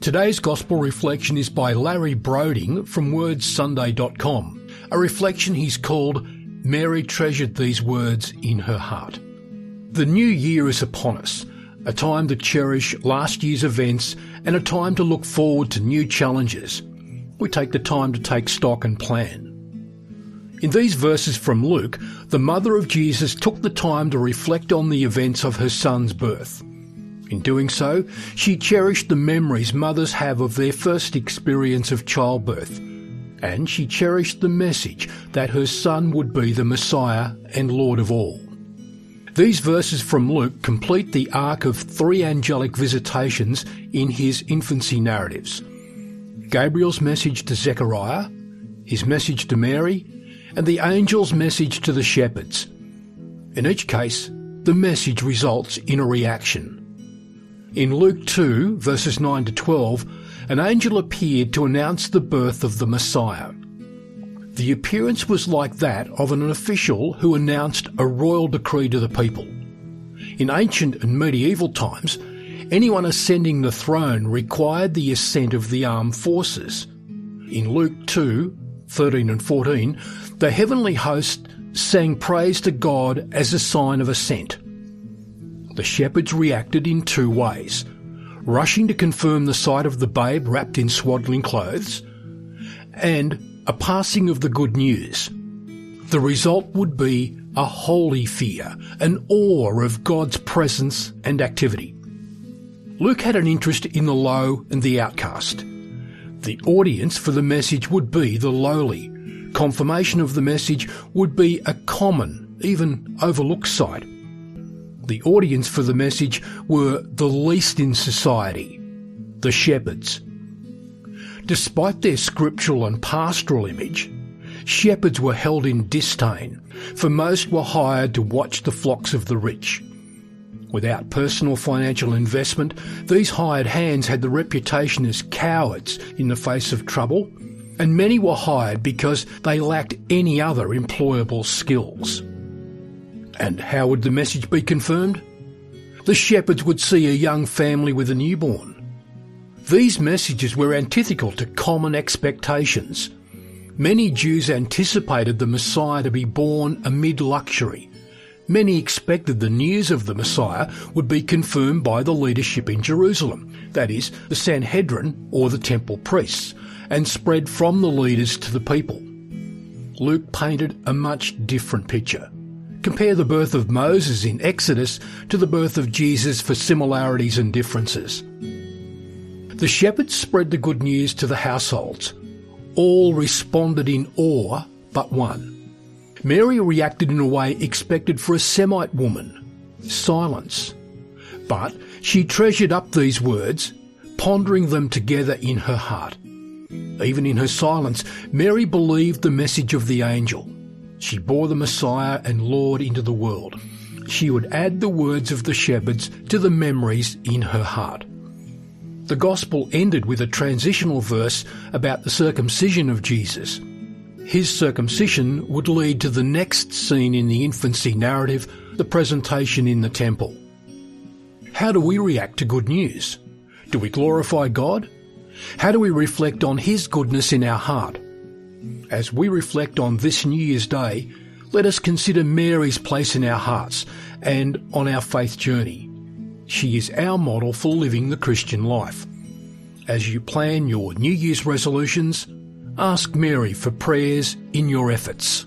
Today's Gospel reflection is by Larry Broding from Word-Sunday.com, a reflection he's called Mary Treasured These Words in Her Heart. The new year is upon us, a time to cherish last year's events and a time to look forward to new challenges. We take the time to take stock and plan. In these verses from Luke, the mother of Jesus took the time to reflect on the events of her son's birth. In doing so, she cherished the memories mothers have of their first experience of childbirth, and she cherished the message that her son would be the Messiah and Lord of all. These verses from Luke complete the arc of three angelic visitations in his infancy narratives. Gabriel's message to Zechariah, his message to Mary, and the angel's message to the shepherds. In each case, the message results in a reaction. In Luke 2, verses 9 to 12, an angel appeared to announce the birth of the Messiah. The appearance was like that of an official who announced a royal decree to the people. In ancient and medieval times, anyone ascending the throne required the assent of the armed forces. In Luke 2, 13 and 14, the heavenly host sang praise to God as a sign of assent. The shepherds reacted in two ways rushing to confirm the sight of the babe wrapped in swaddling clothes, and a passing of the good news. The result would be a holy fear, an awe of God's presence and activity. Luke had an interest in the low and the outcast. The audience for the message would be the lowly. Confirmation of the message would be a common, even overlooked sight. The audience for the message were the least in society, the shepherds. Despite their scriptural and pastoral image, shepherds were held in disdain, for most were hired to watch the flocks of the rich. Without personal financial investment, these hired hands had the reputation as cowards in the face of trouble, and many were hired because they lacked any other employable skills. And how would the message be confirmed? The shepherds would see a young family with a newborn. These messages were antithetical to common expectations. Many Jews anticipated the Messiah to be born amid luxury, Many expected the news of the Messiah would be confirmed by the leadership in Jerusalem, that is, the Sanhedrin or the temple priests, and spread from the leaders to the people. Luke painted a much different picture. Compare the birth of Moses in Exodus to the birth of Jesus for similarities and differences. The shepherds spread the good news to the households. All responded in awe but one. Mary reacted in a way expected for a Semite woman silence. But she treasured up these words, pondering them together in her heart. Even in her silence, Mary believed the message of the angel. She bore the Messiah and Lord into the world. She would add the words of the shepherds to the memories in her heart. The Gospel ended with a transitional verse about the circumcision of Jesus. His circumcision would lead to the next scene in the infancy narrative, the presentation in the temple. How do we react to good news? Do we glorify God? How do we reflect on His goodness in our heart? As we reflect on this New Year's Day, let us consider Mary's place in our hearts and on our faith journey. She is our model for living the Christian life. As you plan your New Year's resolutions, Ask Mary for prayers in your efforts.